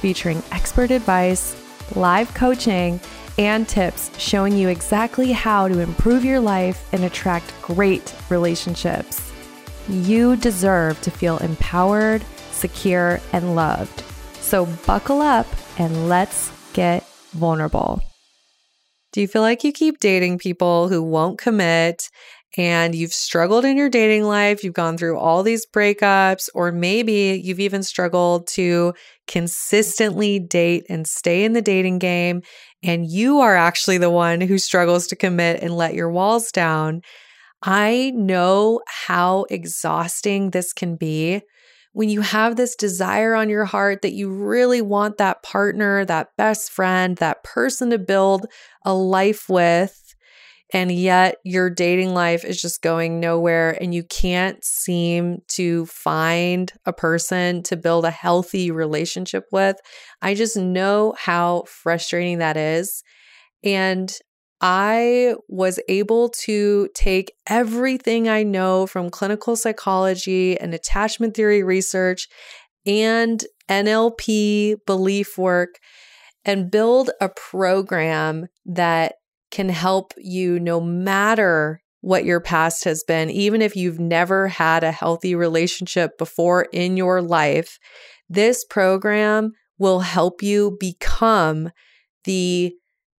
featuring expert advice, live coaching, and tips showing you exactly how to improve your life and attract great relationships. You deserve to feel empowered, secure, and loved. So buckle up and let's get vulnerable. Do you feel like you keep dating people who won't commit and you've struggled in your dating life, you've gone through all these breakups, or maybe you've even struggled to consistently date and stay in the dating game, and you are actually the one who struggles to commit and let your walls down. I know how exhausting this can be when you have this desire on your heart that you really want that partner, that best friend, that person to build a life with and yet your dating life is just going nowhere and you can't seem to find a person to build a healthy relationship with. I just know how frustrating that is. And I was able to take everything I know from clinical psychology and attachment theory research and NLP belief work and build a program that can help you no matter what your past has been, even if you've never had a healthy relationship before in your life. This program will help you become the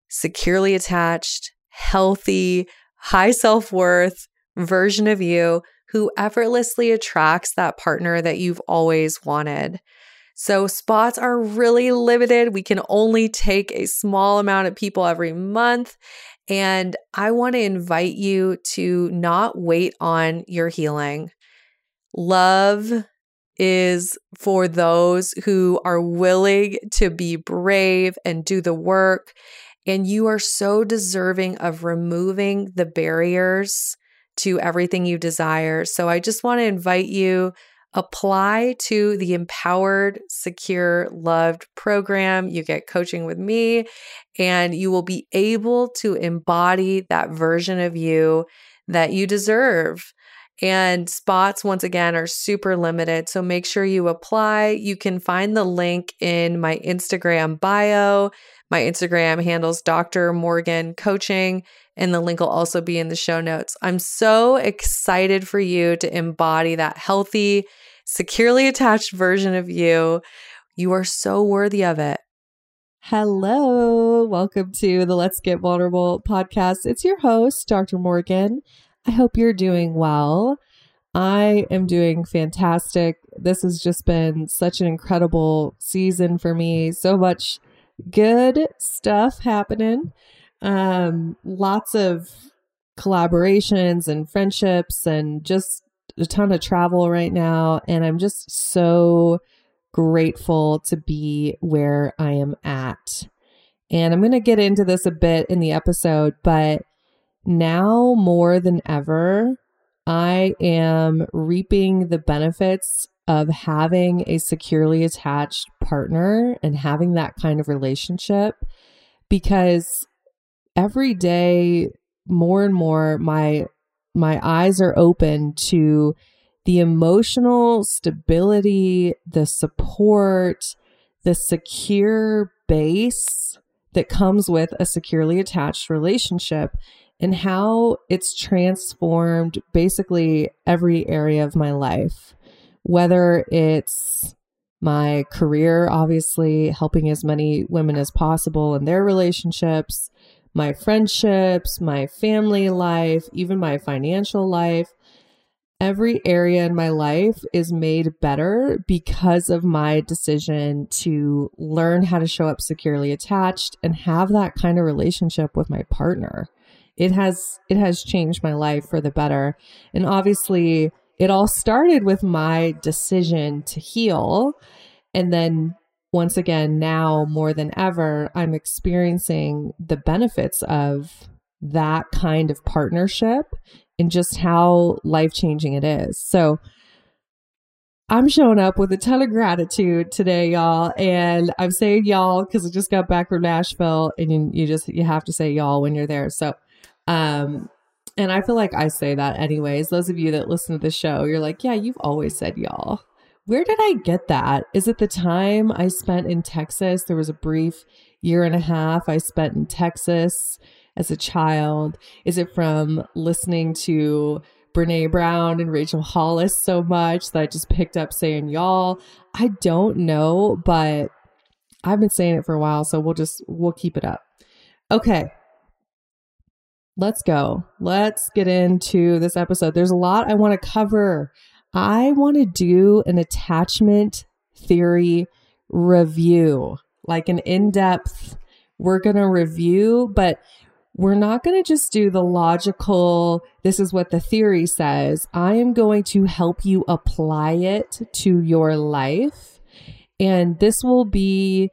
securely attached, healthy, high self worth version of you who effortlessly attracts that partner that you've always wanted. So, spots are really limited. We can only take a small amount of people every month. And I want to invite you to not wait on your healing. Love is for those who are willing to be brave and do the work. And you are so deserving of removing the barriers to everything you desire. So I just want to invite you apply to the Empowered, Secure, Loved program. You get coaching with me, and you will be able to embody that version of you that you deserve. And spots, once again, are super limited. So make sure you apply. You can find the link in my Instagram bio. My Instagram handles Dr. Morgan Coaching, and the link will also be in the show notes. I'm so excited for you to embody that healthy, securely attached version of you. You are so worthy of it. Hello. Welcome to the Let's Get Vulnerable podcast. It's your host, Dr. Morgan. I hope you're doing well. I am doing fantastic. This has just been such an incredible season for me. So much good stuff happening. Um, lots of collaborations and friendships and just a ton of travel right now. And I'm just so grateful to be where I am at. And I'm going to get into this a bit in the episode, but now more than ever, I am reaping the benefits of having a securely attached partner and having that kind of relationship because every day more and more my my eyes are open to the emotional stability, the support, the secure base that comes with a securely attached relationship and how it's transformed basically every area of my life, whether it's my career, obviously helping as many women as possible in their relationships, my friendships, my family life, even my financial life. Every area in my life is made better because of my decision to learn how to show up securely attached and have that kind of relationship with my partner. It has it has changed my life for the better. And obviously, it all started with my decision to heal and then once again, now more than ever, I'm experiencing the benefits of that kind of partnership and just how life changing it is. So, I'm showing up with a ton of gratitude today, y'all. And I'm saying y'all because I just got back from Nashville and you, you just, you have to say y'all when you're there. So, um, and I feel like I say that anyways. Those of you that listen to the show, you're like, yeah, you've always said y'all. Where did I get that? Is it the time I spent in Texas? There was a brief year and a half I spent in Texas as a child. Is it from listening to Brene Brown and Rachel Hollis so much that I just picked up saying y'all. I don't know, but I've been saying it for a while, so we'll just we'll keep it up. Okay. Let's go. Let's get into this episode. There's a lot I want to cover. I want to do an attachment theory review, like an in-depth we're going to review, but we're not going to just do the logical, this is what the theory says. I am going to help you apply it to your life. And this will be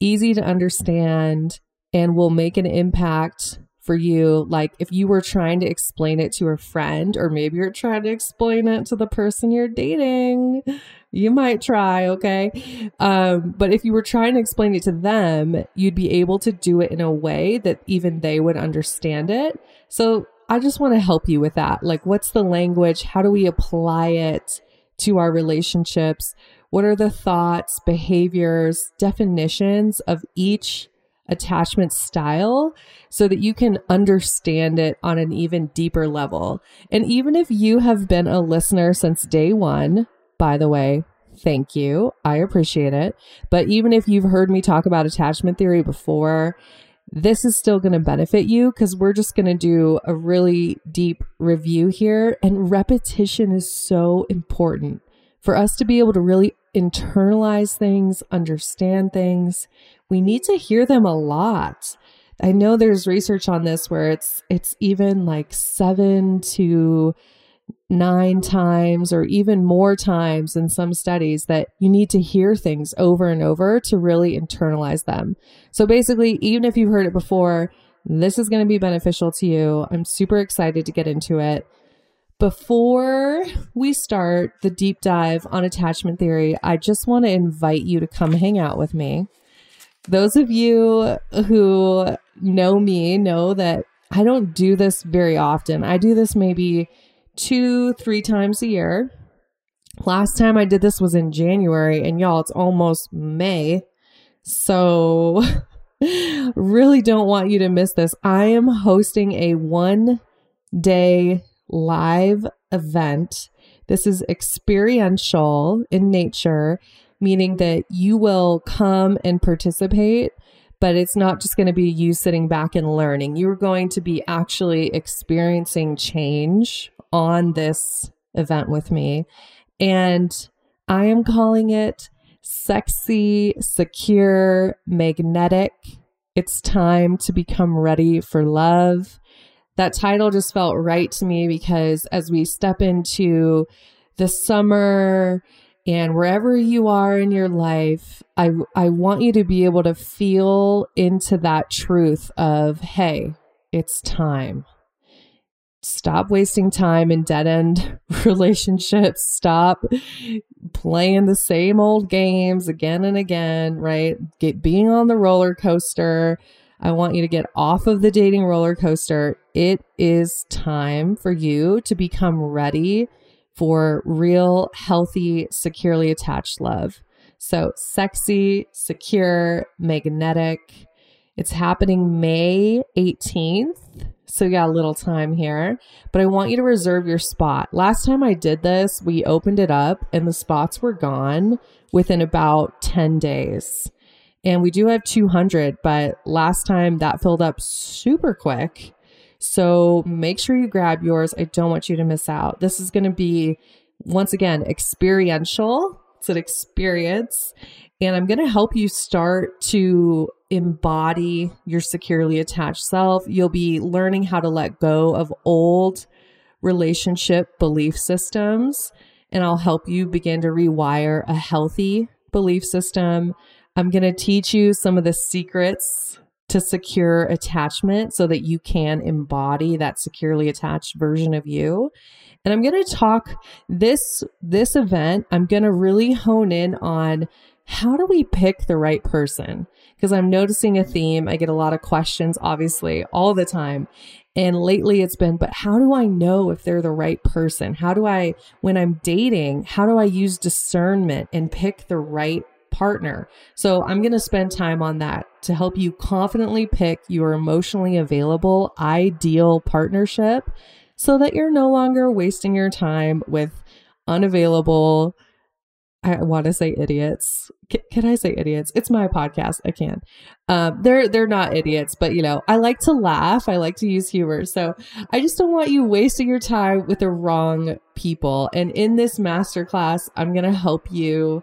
easy to understand and will make an impact for you. Like if you were trying to explain it to a friend, or maybe you're trying to explain it to the person you're dating, you might try, okay? Um, but if you were trying to explain it to them, you'd be able to do it in a way that even they would understand it. So I just want to help you with that. Like, what's the language? How do we apply it to our relationships? What are the thoughts, behaviors, definitions of each attachment style so that you can understand it on an even deeper level. And even if you have been a listener since day one, by the way, thank you. I appreciate it. But even if you've heard me talk about attachment theory before, this is still going to benefit you because we're just going to do a really deep review here. And repetition is so important for us to be able to really internalize things, understand things we need to hear them a lot. I know there's research on this where it's it's even like 7 to 9 times or even more times in some studies that you need to hear things over and over to really internalize them. So basically, even if you've heard it before, this is going to be beneficial to you. I'm super excited to get into it. Before we start the deep dive on attachment theory, I just want to invite you to come hang out with me those of you who know me know that I don't do this very often. I do this maybe two, three times a year. Last time I did this was in January, and y'all, it's almost May. So, really don't want you to miss this. I am hosting a one day live event. This is experiential in nature meaning that you will come and participate, but it's not just going to be you sitting back and learning. You're going to be actually experiencing change on this event with me. And I am calling it sexy, secure, magnetic. It's time to become ready for love. That title just felt right to me because as we step into the summer and wherever you are in your life, I, I want you to be able to feel into that truth of, hey, it's time. Stop wasting time in dead end relationships. Stop playing the same old games again and again, right? Get being on the roller coaster. I want you to get off of the dating roller coaster. It is time for you to become ready for real, healthy, securely attached love. So, sexy, secure, magnetic. It's happening May 18th. So, you got a little time here, but I want you to reserve your spot. Last time I did this, we opened it up and the spots were gone within about 10 days. And we do have 200, but last time that filled up super quick. So make sure you grab yours. I don't want you to miss out. This is going to be, once again, experiential. It's an experience. And I'm going to help you start to embody your securely attached self. You'll be learning how to let go of old relationship belief systems. And I'll help you begin to rewire a healthy belief system I'm going to teach you some of the secrets to secure attachment so that you can embody that securely attached version of you. And I'm going to talk this this event, I'm going to really hone in on how do we pick the right person? Because I'm noticing a theme. I get a lot of questions obviously all the time. And lately it's been, but how do I know if they're the right person? How do I, when I'm dating, how do I use discernment and pick the right partner? So I'm going to spend time on that to help you confidently pick your emotionally available ideal partnership so that you're no longer wasting your time with unavailable, I want to say idiots. Can, can, I say idiots? It's my podcast. I can. Um, they're they're not idiots, but you know, I like to laugh. I like to use humor. So I just don't want you wasting your time with the wrong people. And in this masterclass, I'm gonna help you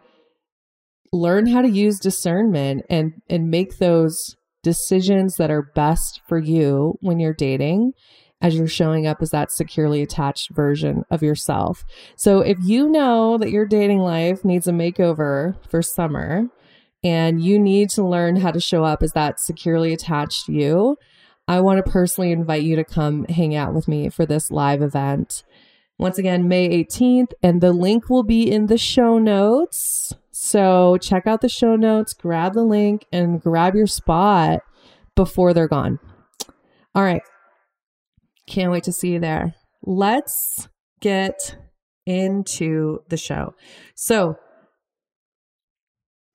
learn how to use discernment and and make those decisions that are best for you when you're dating as you're showing up as that securely attached version of yourself. So if you know that your dating life needs a makeover for summer and you need to learn how to show up as that securely attached you, I want to personally invite you to come hang out with me for this live event. Once again, May 18th, and the link will be in the show notes. So check out the show notes, grab the link, and grab your spot before they're gone. All right. Can't wait to see you there. Let's get into the show. So,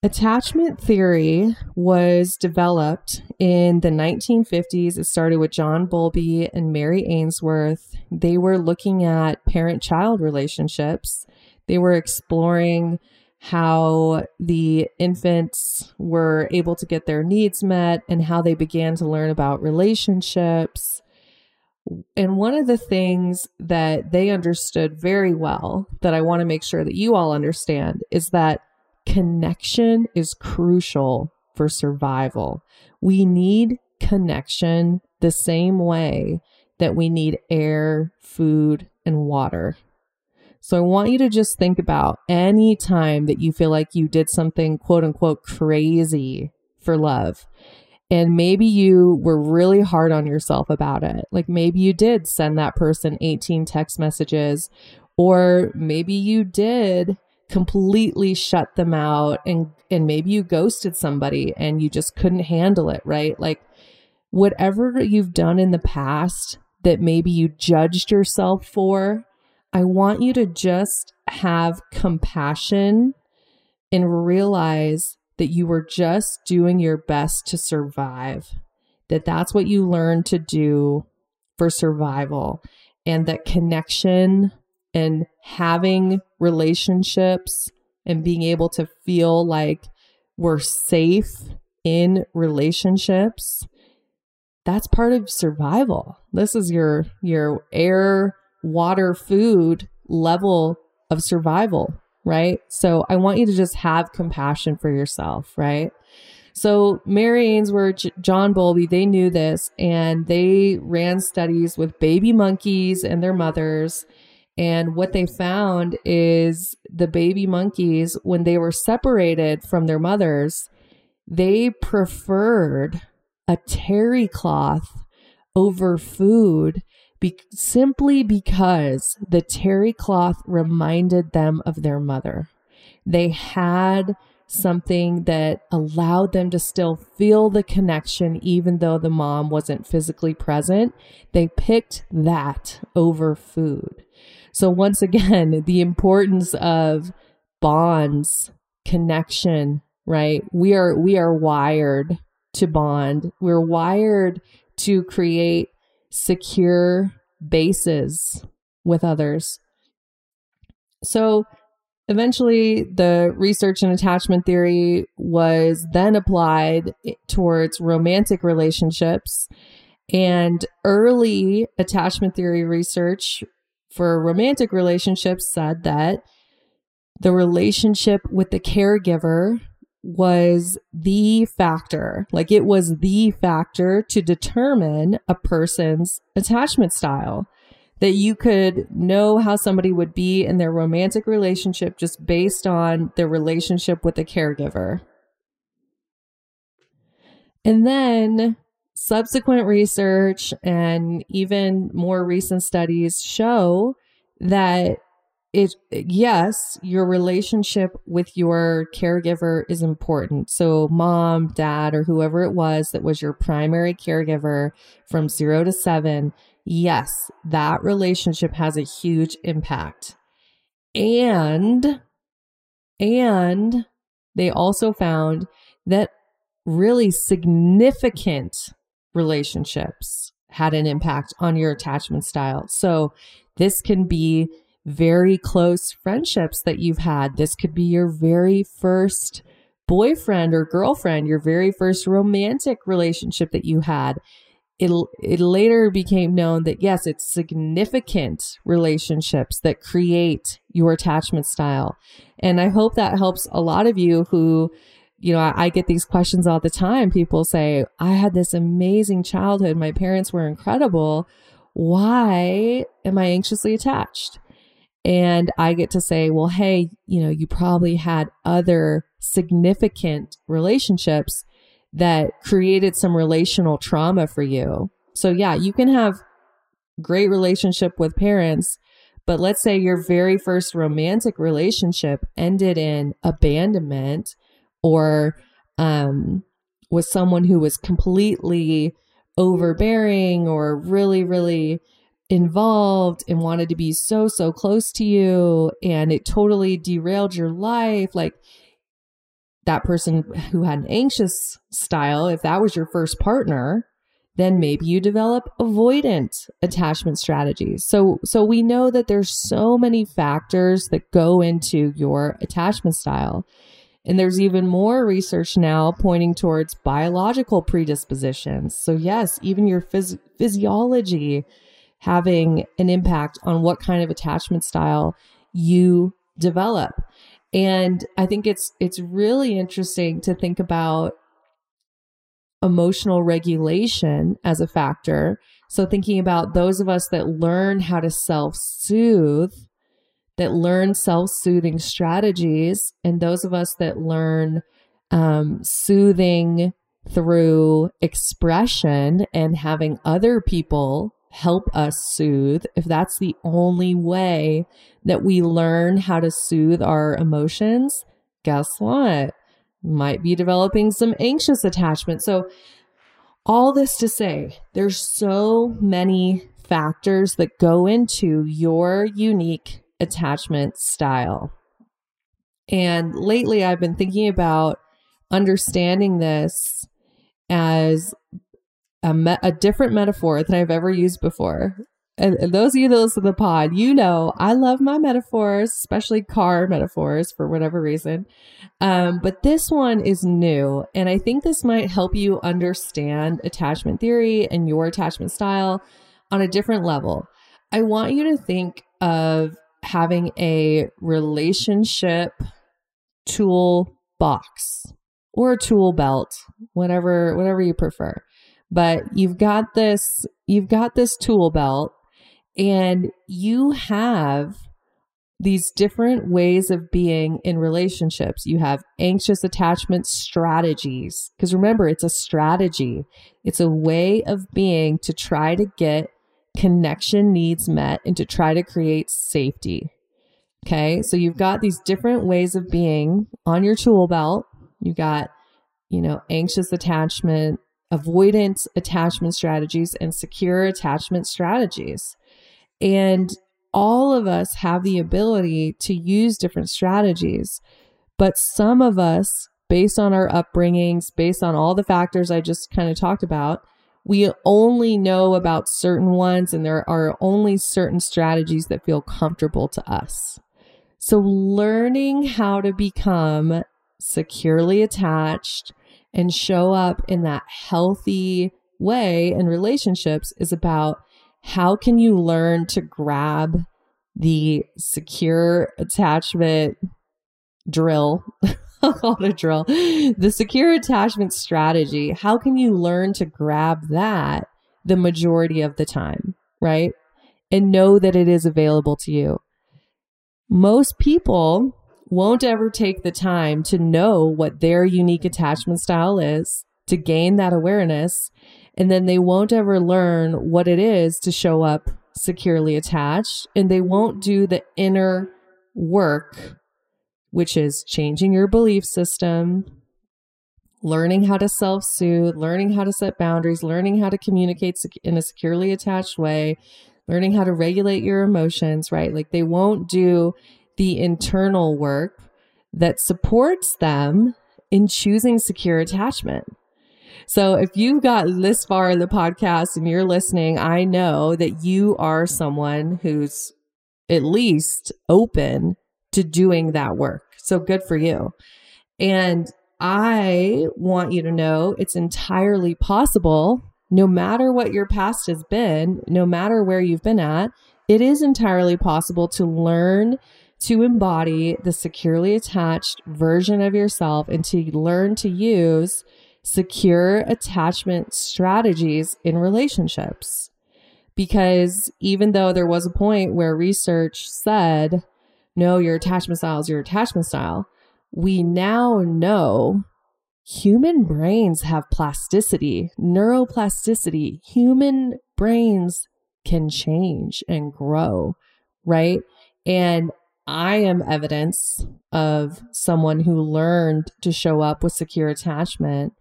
attachment theory was developed in the 1950s. It started with John Bowlby and Mary Ainsworth. They were looking at parent child relationships, they were exploring how the infants were able to get their needs met and how they began to learn about relationships and one of the things that they understood very well that I want to make sure that you all understand is that connection is crucial for survival. We need connection the same way that we need air, food, and water. So I want you to just think about any time that you feel like you did something quote unquote crazy for love. And maybe you were really hard on yourself about it. Like maybe you did send that person 18 text messages, or maybe you did completely shut them out and and maybe you ghosted somebody and you just couldn't handle it, right? Like whatever you've done in the past that maybe you judged yourself for, I want you to just have compassion and realize that you were just doing your best to survive, that that's what you learned to do for survival, and that connection and having relationships and being able to feel like we're safe in relationships that's part of survival. This is your your air water food level of survival right? So I want you to just have compassion for yourself, right? So Mary Ainsworth, John Bowlby, they knew this and they ran studies with baby monkeys and their mothers. And what they found is the baby monkeys, when they were separated from their mothers, they preferred a terry cloth over food be- simply because the terry cloth reminded them of their mother. They had something that allowed them to still feel the connection, even though the mom wasn't physically present. They picked that over food. So, once again, the importance of bonds, connection, right? We are, we are wired to bond. We're wired to create secure bases with others. So eventually, the research in attachment theory was then applied towards romantic relationships. And early attachment theory research for romantic relationships said that the relationship with the caregiver was the factor. Like it was the factor to determine a person's attachment style. That you could know how somebody would be in their romantic relationship just based on their relationship with the caregiver. And then subsequent research and even more recent studies show that it yes your relationship with your caregiver is important. So mom dad or whoever it was that was your primary caregiver from 0 to 7 yes that relationship has a huge impact. And and they also found that really significant relationships had an impact on your attachment style. So this can be very close friendships that you've had. This could be your very first boyfriend or girlfriend, your very first romantic relationship that you had. It, it later became known that yes, it's significant relationships that create your attachment style. And I hope that helps a lot of you who, you know, I, I get these questions all the time. People say, I had this amazing childhood. My parents were incredible. Why am I anxiously attached? And I get to say, well, hey, you know, you probably had other significant relationships that created some relational trauma for you. So yeah, you can have great relationship with parents, but let's say your very first romantic relationship ended in abandonment or um, was someone who was completely overbearing or really, really involved and wanted to be so, so close to you. And it totally derailed your life. Like that person who had an anxious style, if that was your first partner, then maybe you develop avoidant attachment strategies. So so we know that there's so many factors that go into your attachment style. And there's even more research now pointing towards biological predispositions. So yes, even your phys- physiology having an impact on what kind of attachment style you develop. And I think it's it's really interesting to think about emotional regulation as a factor. So thinking about those of us that learn how to self-soothe, that learn self-soothing strategies, and those of us that learn um, soothing through expression and having other people help us soothe, if that's the only way that we learn how to soothe our emotions, guess what? Might be developing some anxious attachment. So, all this to say, there's so many factors that go into your unique attachment style. And lately, I've been thinking about understanding this as a, me- a different metaphor than I've ever used before. And, those of you that listen to the pod, you know I love my metaphors, especially car metaphors for whatever reason. Um, but this one is new, and I think this might help you understand attachment theory and your attachment style on a different level. I want you to think of having a relationship tool box or a tool belt, whatever whatever you prefer but you've got this you've got this tool belt and you have these different ways of being in relationships. You have anxious attachment strategies. Because remember, it's a strategy, it's a way of being to try to get connection needs met and to try to create safety. Okay. So you've got these different ways of being on your tool belt. You've got, you know, anxious attachment, avoidance attachment strategies and secure attachment strategies. And all of us have the ability to use different strategies, but some of us, based on our upbringings, based on all the factors I just kind of talked about, we only know about certain ones, and there are only certain strategies that feel comfortable to us. So, learning how to become securely attached and show up in that healthy way in relationships is about how can you learn to grab the secure attachment drill I'll call it a drill the secure attachment strategy. How can you learn to grab that the majority of the time right? And know that it is available to you. Most people won't ever take the time to know what their unique attachment style is, to gain that awareness. And then they won't ever learn what it is to show up securely attached. And they won't do the inner work, which is changing your belief system, learning how to self soothe, learning how to set boundaries, learning how to communicate in a securely attached way, learning how to regulate your emotions, right? Like they won't do the internal work that supports them in choosing secure attachment. So if you've got this far in the podcast and you're listening, I know that you are someone who's at least open to doing that work. So good for you. And I want you to know it's entirely possible, no matter what your past has been, no matter where you've been at, it is entirely possible to learn to embody the securely attached version of yourself and to learn to use secure attachment strategies in relationships. Because even though there was a point where research said, no, your attachment style is your attachment style, we now know human brains have plasticity, neuroplasticity. Human brains can change and grow, right? And I am evidence of someone who learned to show up with secure attachment.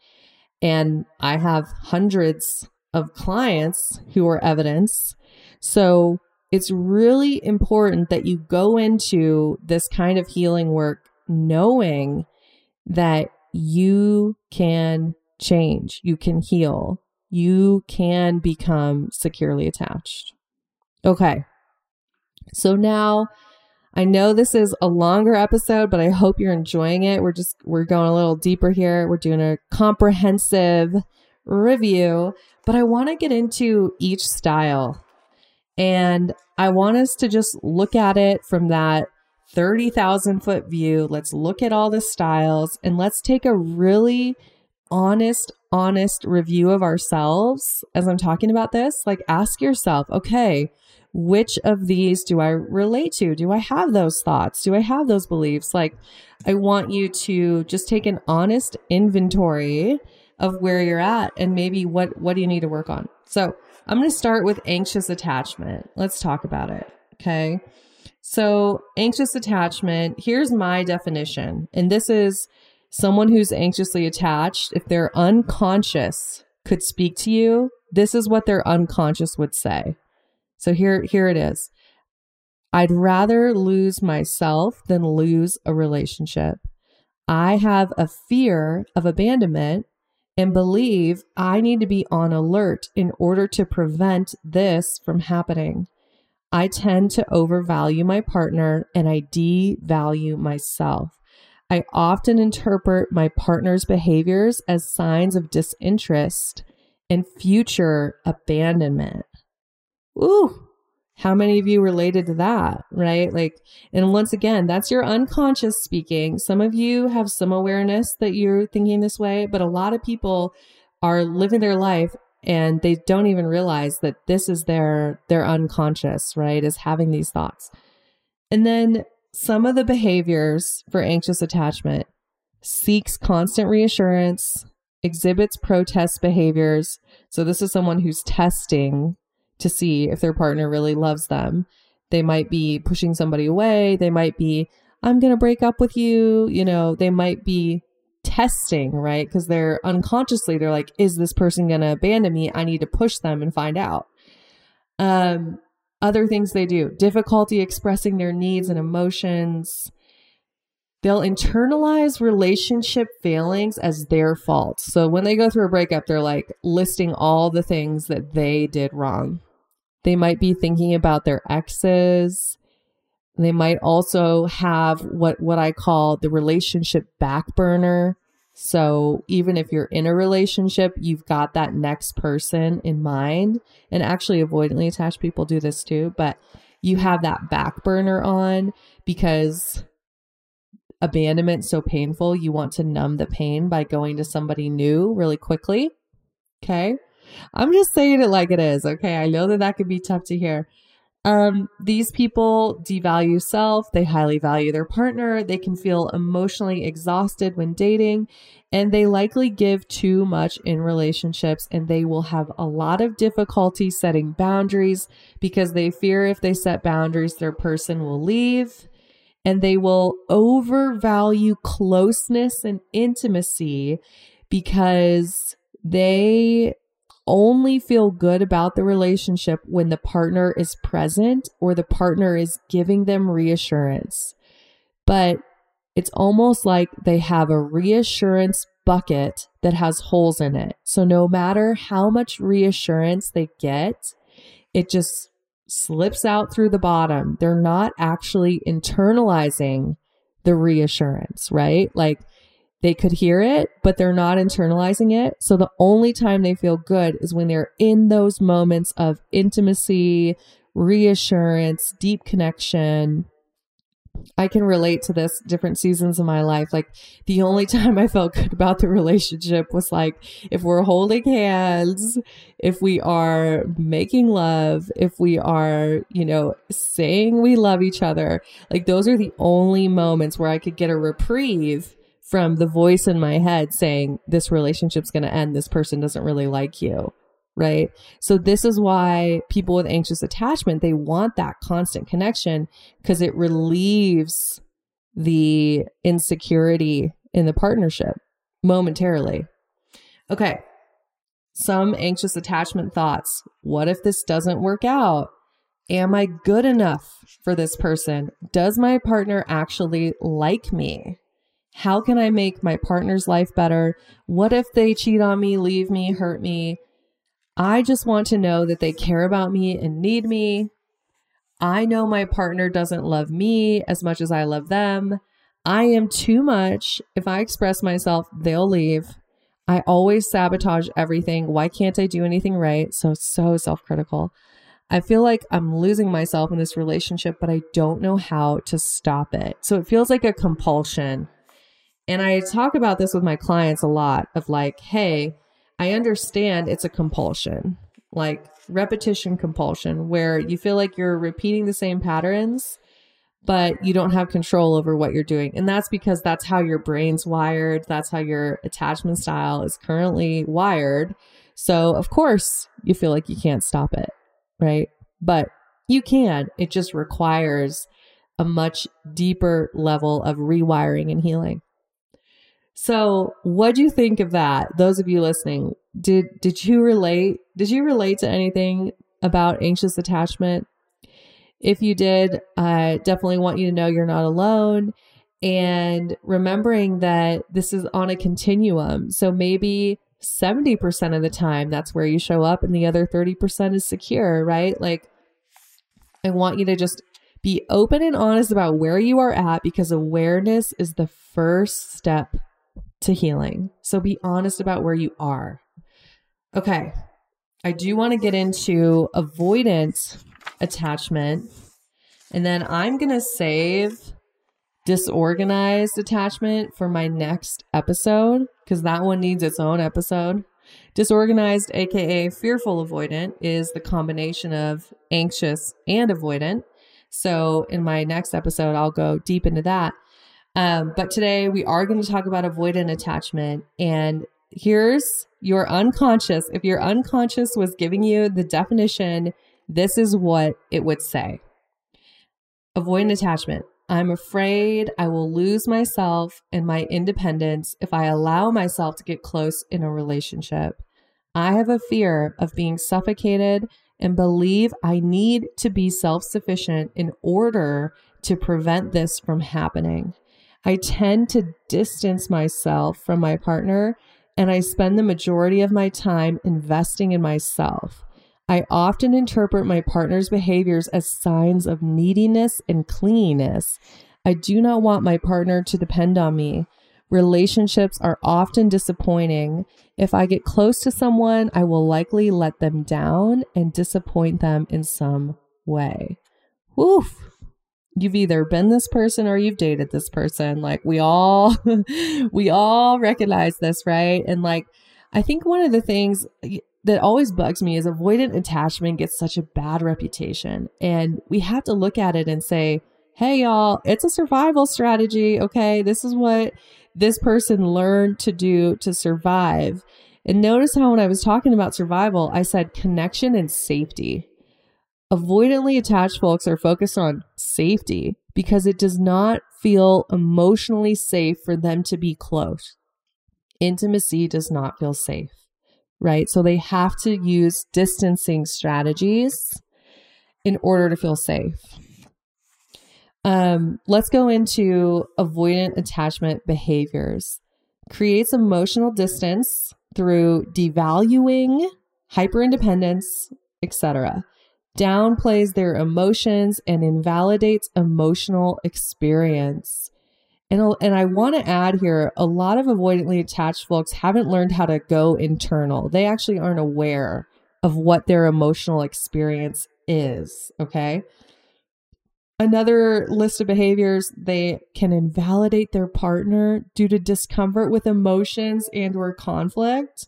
And I have hundreds of clients who are evidence. So it's really important that you go into this kind of healing work knowing that you can change, you can heal, you can become securely attached. Okay. So now I know this is a longer episode, but I hope you're enjoying it. We're just, we're going a little deeper here. We're doing a comprehensive review, but I want to get into each style. And I want us to just look at it from that 30,000 foot view. Let's look at all the styles and let's take a really honest, honest review of ourselves as I'm talking about this. Like, ask yourself, okay, which of these do I relate to? Do I have those thoughts? Do I have those beliefs? Like, I want you to just take an honest inventory of where you're at and maybe what, what do you need to work on? So I'm going to start with anxious attachment. Let's talk about it. Okay. So anxious attachment, here's my definition. And this is someone who's anxiously attached. If they're unconscious could speak to you, this is what their unconscious would say. So here, here it is. I'd rather lose myself than lose a relationship. I have a fear of abandonment and believe I need to be on alert in order to prevent this from happening. I tend to overvalue my partner and I devalue myself. I often interpret my partner's behaviors as signs of disinterest and future abandonment. Ooh, how many of you related to that, right? Like, and once again, that's your unconscious speaking. Some of you have some awareness that you're thinking this way, but a lot of people are living their life and they don't even realize that this is their their unconscious, right? Is having these thoughts. And then some of the behaviors for anxious attachment seeks constant reassurance, exhibits protest behaviors. So this is someone who's testing to see if their partner really loves them. They might be pushing somebody away. They might be, I'm going to break up with you. You know, they might be testing, right? Because they're unconsciously, they're like, is this person going to abandon me? I need to push them and find out. Um, other things they do difficulty expressing their needs and emotions. They'll internalize relationship failings as their fault. So when they go through a breakup, they're like listing all the things that they did wrong. They might be thinking about their exes. They might also have what, what I call the relationship back burner. So even if you're in a relationship, you've got that next person in mind. And actually, avoidantly attached people do this too, but you have that back burner on because abandonment's so painful. You want to numb the pain by going to somebody new really quickly. Okay. I'm just saying it like it is. Okay. I know that that could be tough to hear. Um, these people devalue self, they highly value their partner, they can feel emotionally exhausted when dating, and they likely give too much in relationships and they will have a lot of difficulty setting boundaries because they fear if they set boundaries, their person will leave. And they will overvalue closeness and intimacy because they only feel good about the relationship when the partner is present or the partner is giving them reassurance. But it's almost like they have a reassurance bucket that has holes in it. So no matter how much reassurance they get, it just slips out through the bottom. They're not actually internalizing the reassurance, right? Like they could hear it, but they're not internalizing it. So the only time they feel good is when they're in those moments of intimacy, reassurance, deep connection. I can relate to this different seasons of my life. Like the only time I felt good about the relationship was like if we're holding hands, if we are making love, if we are, you know, saying we love each other. Like those are the only moments where I could get a reprieve from the voice in my head saying this relationship's going to end. This person doesn't really like you. Right? So this is why people with anxious attachment they want that constant connection because it relieves the insecurity in the partnership momentarily. Okay. Some anxious attachment thoughts. What if this doesn't work out? Am i good enough for this person? Does my partner actually like me how can I make my partner's life better? What if they cheat on me, leave me, hurt me? I just want to know that they care about me and need me. I know my partner doesn't love me as much as I love them. I am too much. If I express myself, they'll leave. I always sabotage everything. Why can't I do anything right? So, so self critical. I feel like I'm losing myself in this relationship, but I don't know how to stop it. So it feels like a compulsion. And I talk about this with my clients a lot of like, hey, I understand it's a compulsion, like repetition compulsion, where you feel like you're repeating the same patterns, but you don't have control over what you're doing. And that's because that's how your brain's wired. That's how your attachment style is currently wired. So, of course, you feel like you can't stop it, right? But you can. It just requires a much deeper level of rewiring and healing. So, what do you think of that? Those of you listening, did did you relate? Did you relate to anything about anxious attachment? If you did, I definitely want you to know you're not alone and remembering that this is on a continuum. So maybe 70% of the time that's where you show up and the other 30% is secure, right? Like I want you to just be open and honest about where you are at because awareness is the first step to healing. So be honest about where you are. Okay. I do want to get into avoidance attachment. And then I'm going to save disorganized attachment for my next episode because that one needs its own episode. Disorganized, aka fearful avoidant, is the combination of anxious and avoidant. So, in my next episode, I'll go deep into that. Um, but today we are going to talk about avoidant attachment. And here's your unconscious. If your unconscious was giving you the definition, this is what it would say Avoidant attachment. I'm afraid I will lose myself and my independence if I allow myself to get close in a relationship. I have a fear of being suffocated and believe I need to be self sufficient in order to prevent this from happening. I tend to distance myself from my partner and I spend the majority of my time investing in myself. I often interpret my partner's behaviors as signs of neediness and clinginess. I do not want my partner to depend on me. Relationships are often disappointing. If I get close to someone, I will likely let them down and disappoint them in some way. Woof you've either been this person or you've dated this person like we all we all recognize this right and like i think one of the things that always bugs me is avoidant attachment gets such a bad reputation. And we have to look at it and say, hey, y'all, it's a survival strategy. Okay. This is what this person learned to do to survive. And notice how when I was talking about survival, I said connection and safety. Avoidantly attached folks are focused on safety because it does not feel emotionally safe for them to be close. Intimacy does not feel safe, right? So they have to use distancing strategies in order to feel safe. Um, let's go into avoidant attachment behaviors. Creates emotional distance through devaluing, hyper independence, etc. Downplays their emotions and invalidates emotional experience. And, and I want to add here a lot of avoidantly attached folks haven't learned how to go internal. They actually aren't aware of what their emotional experience is. Okay. Another list of behaviors, they can invalidate their partner due to discomfort with emotions and or conflict.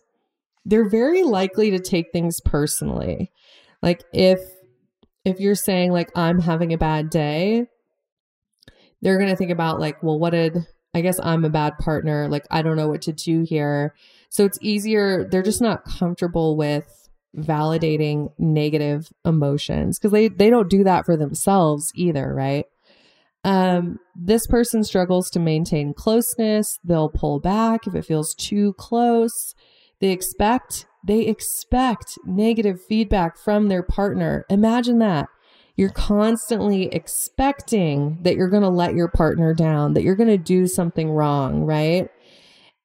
They're very likely to take things personally. Like if if you're saying like I'm having a bad day, they're going to think about like, well, what did I guess I'm a bad partner, like I don't know what to do here. So it's easier, they're just not comfortable with validating negative emotions because they they don't do that for themselves either, right? Um, this person struggles to maintain closeness. They'll pull back if it feels too close. They expect they expect negative feedback from their partner. Imagine that. You're constantly expecting that you're going to let your partner down, that you're going to do something wrong, right?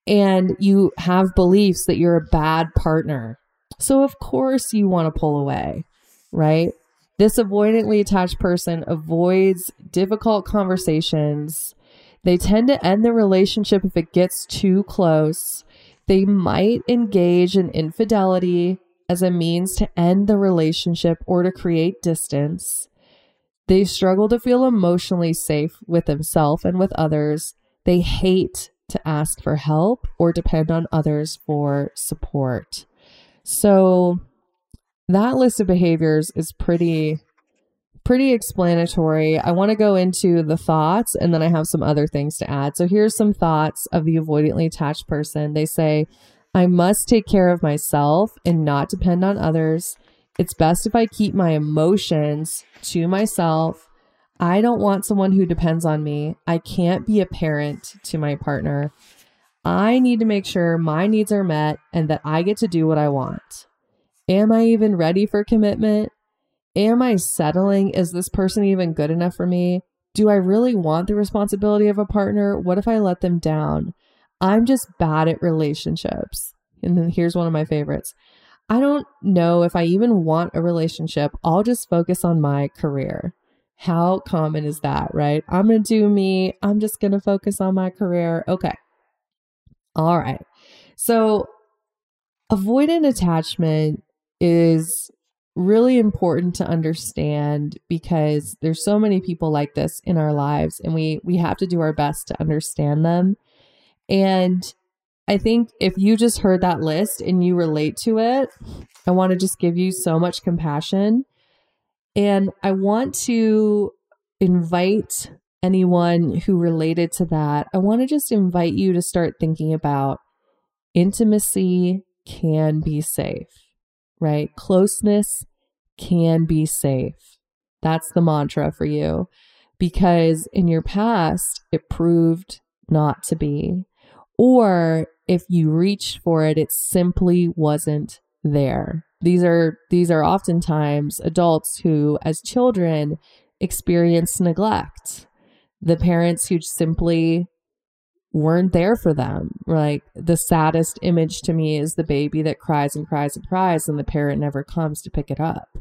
And you have beliefs that you're a bad partner so, of course, you want to pull away, right? This avoidantly attached person avoids difficult conversations. They tend to end the relationship if it gets too close. They might engage in infidelity as a means to end the relationship or to create distance. They struggle to feel emotionally safe with themselves and with others. They hate to ask for help or depend on others for support. So that list of behaviors is pretty pretty explanatory. I want to go into the thoughts and then I have some other things to add. So here's some thoughts of the avoidantly attached person. They say, I must take care of myself and not depend on others. It's best if I keep my emotions to myself. I don't want someone who depends on me. I can't be a parent to my partner. I need to make sure my needs are met and that I get to do what I want. Am I even ready for commitment? Am I settling? Is this person even good enough for me? Do I really want the responsibility of a partner? What if I let them down? I'm just bad at relationships. And then here's one of my favorites. I don't know if I even want a relationship. I'll just focus on my career. How common is that, right? I'm going to do me. I'm just going to focus on my career. Okay. All right. So, avoidant attachment is really important to understand because there's so many people like this in our lives and we we have to do our best to understand them. And I think if you just heard that list and you relate to it, I want to just give you so much compassion. And I want to invite anyone who related to that, I want to just invite you to start thinking about intimacy can be safe, right? Closeness can be safe. That's the mantra for you because in your past, it proved not to be. Or if you reached for it, it simply wasn't there. These are these are oftentimes adults who as children experience neglect the parents who simply weren't there for them. Like the saddest image to me is the baby that cries and cries and cries, and the parent never comes to pick it up.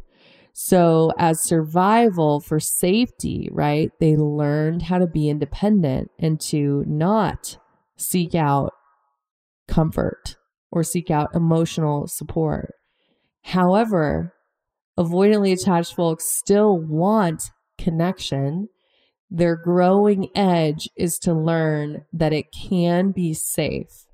So, as survival for safety, right, they learned how to be independent and to not seek out comfort or seek out emotional support. However, avoidantly attached folks still want connection their growing edge is to learn that it can be safe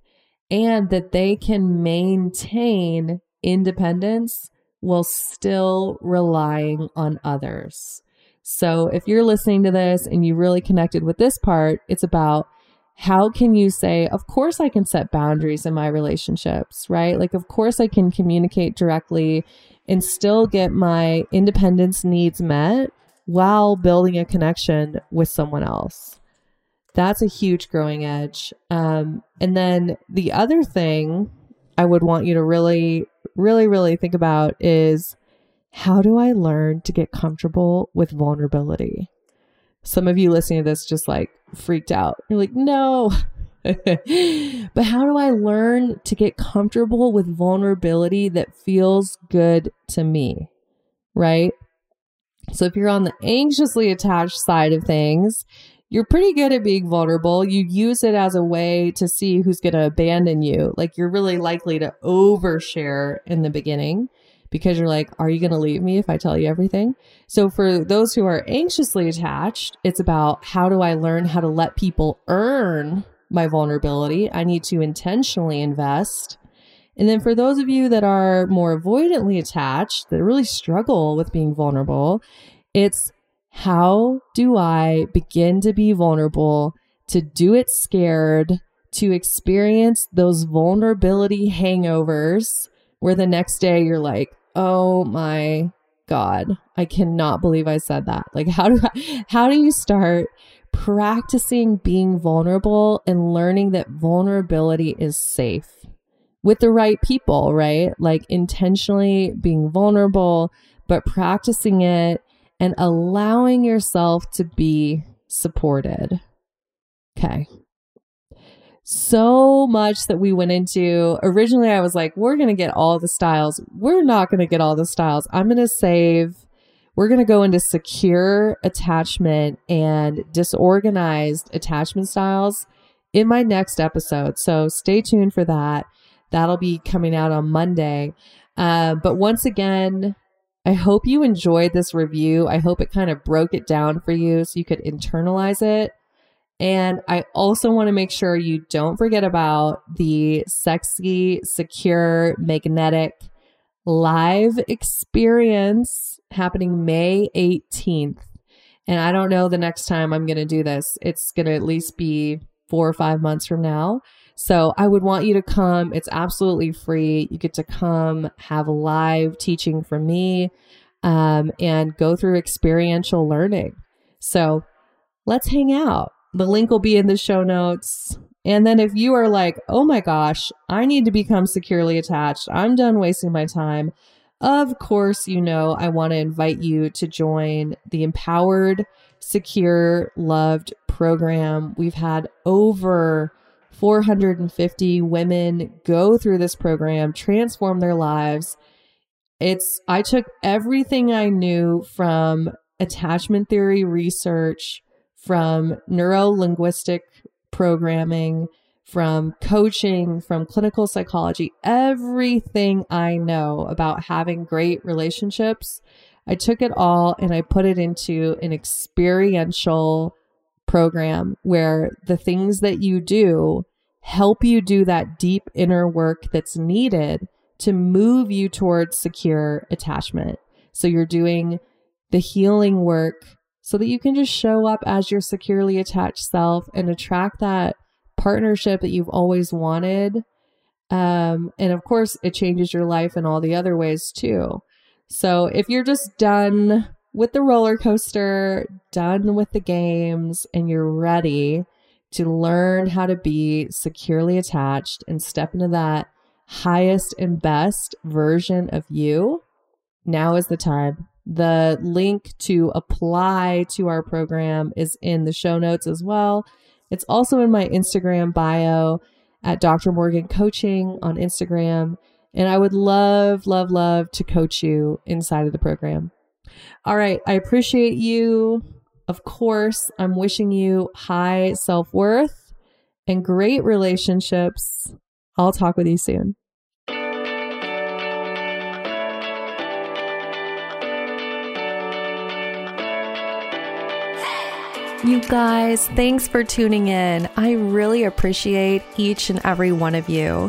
and that they can maintain independence while still relying on others. So if you're listening to this and you really connected with this part, it's about how can you say, of course, I can set boundaries in my relationships, right? Like, of course, I can communicate directly and still get my independence needs met while building a connection with someone else. That's a huge growing edge. Um, and then the other thing I would want you to really, really, really think about is how do I learn to get comfortable with vulnerability? Some of you listening to this just like freaked out. You're like, no. but how do I learn to get comfortable with vulnerability that feels good to me? Right? So if you're on the anxiously attached side of things, you're pretty good at being vulnerable. You use it as a way to see who's going to abandon you. Like you're really likely to overshare in the beginning because you're like, are you going to leave me if I tell you everything? So for those who are anxiously attached, it's about how do I learn how to let people earn my vulnerability? I need to intentionally invest. And then for those of you that are more avoidantly attached, that really struggle with being vulnerable, it's how do I begin to be vulnerable, to do it scared, to experience those vulnerability hangovers where the next day you're like, oh my god i cannot believe i said that. Like how do I, how do you start practicing being vulnerable and learning that vulnerability is safe with the right people right like intentionally being vulnerable but practicing it and allowing yourself to be supported okay so much that we went into. Originally, I was like, we're going to get all the styles. We're not going to get all the styles. I'm going to save, we're going to go into secure attachment and disorganized attachment styles in my next episode. So stay tuned for that. That'll be coming out on Monday. Uh, but once again, I hope you enjoyed this review. I hope it kind of broke it down for you so you could internalize it. And I also want to make sure you don't forget about the sexy, secure, magnetic live experience happening May 18th. And I don't know the next time I'm going to do this. It's going to at least be four or five months from now. So I would want you to come. It's absolutely free. You get to come, have live teaching from me, um, and go through experiential learning. So let's hang out. The link will be in the show notes. And then if you are like, oh my gosh, I need to become securely attached, I'm done wasting my time. Of course, you know, I want to invite you to join the Empowered, Secure, Loved program. We've had over 450 women go through this program, transform their lives. It's, I took everything I knew from attachment theory research from neuro linguistic programming, from coaching, from clinical psychology, everything I know about having great relationships. I took it all and I put it into an experiential program where the things that you do help you do that deep inner work that's needed to move you towards secure attachment. So you're doing the healing work so that you can just show up as your securely attached self and attract that partnership that you've always wanted. Um, and of course, it changes your life in all the other ways too. So if you're just done with the roller coaster, done with the games, and you're ready to learn how to be securely attached and step into that highest and best version of you, now is the time. The link to apply to our program is in the show notes as well. It's also in my Instagram bio at Dr. Morgan Coaching on Instagram. And I would love, love, love to coach you inside of the program. All right. I appreciate you. Of course, I'm wishing you high self worth and great relationships. I'll talk with you soon. You guys, thanks for tuning in. I really appreciate each and every one of you.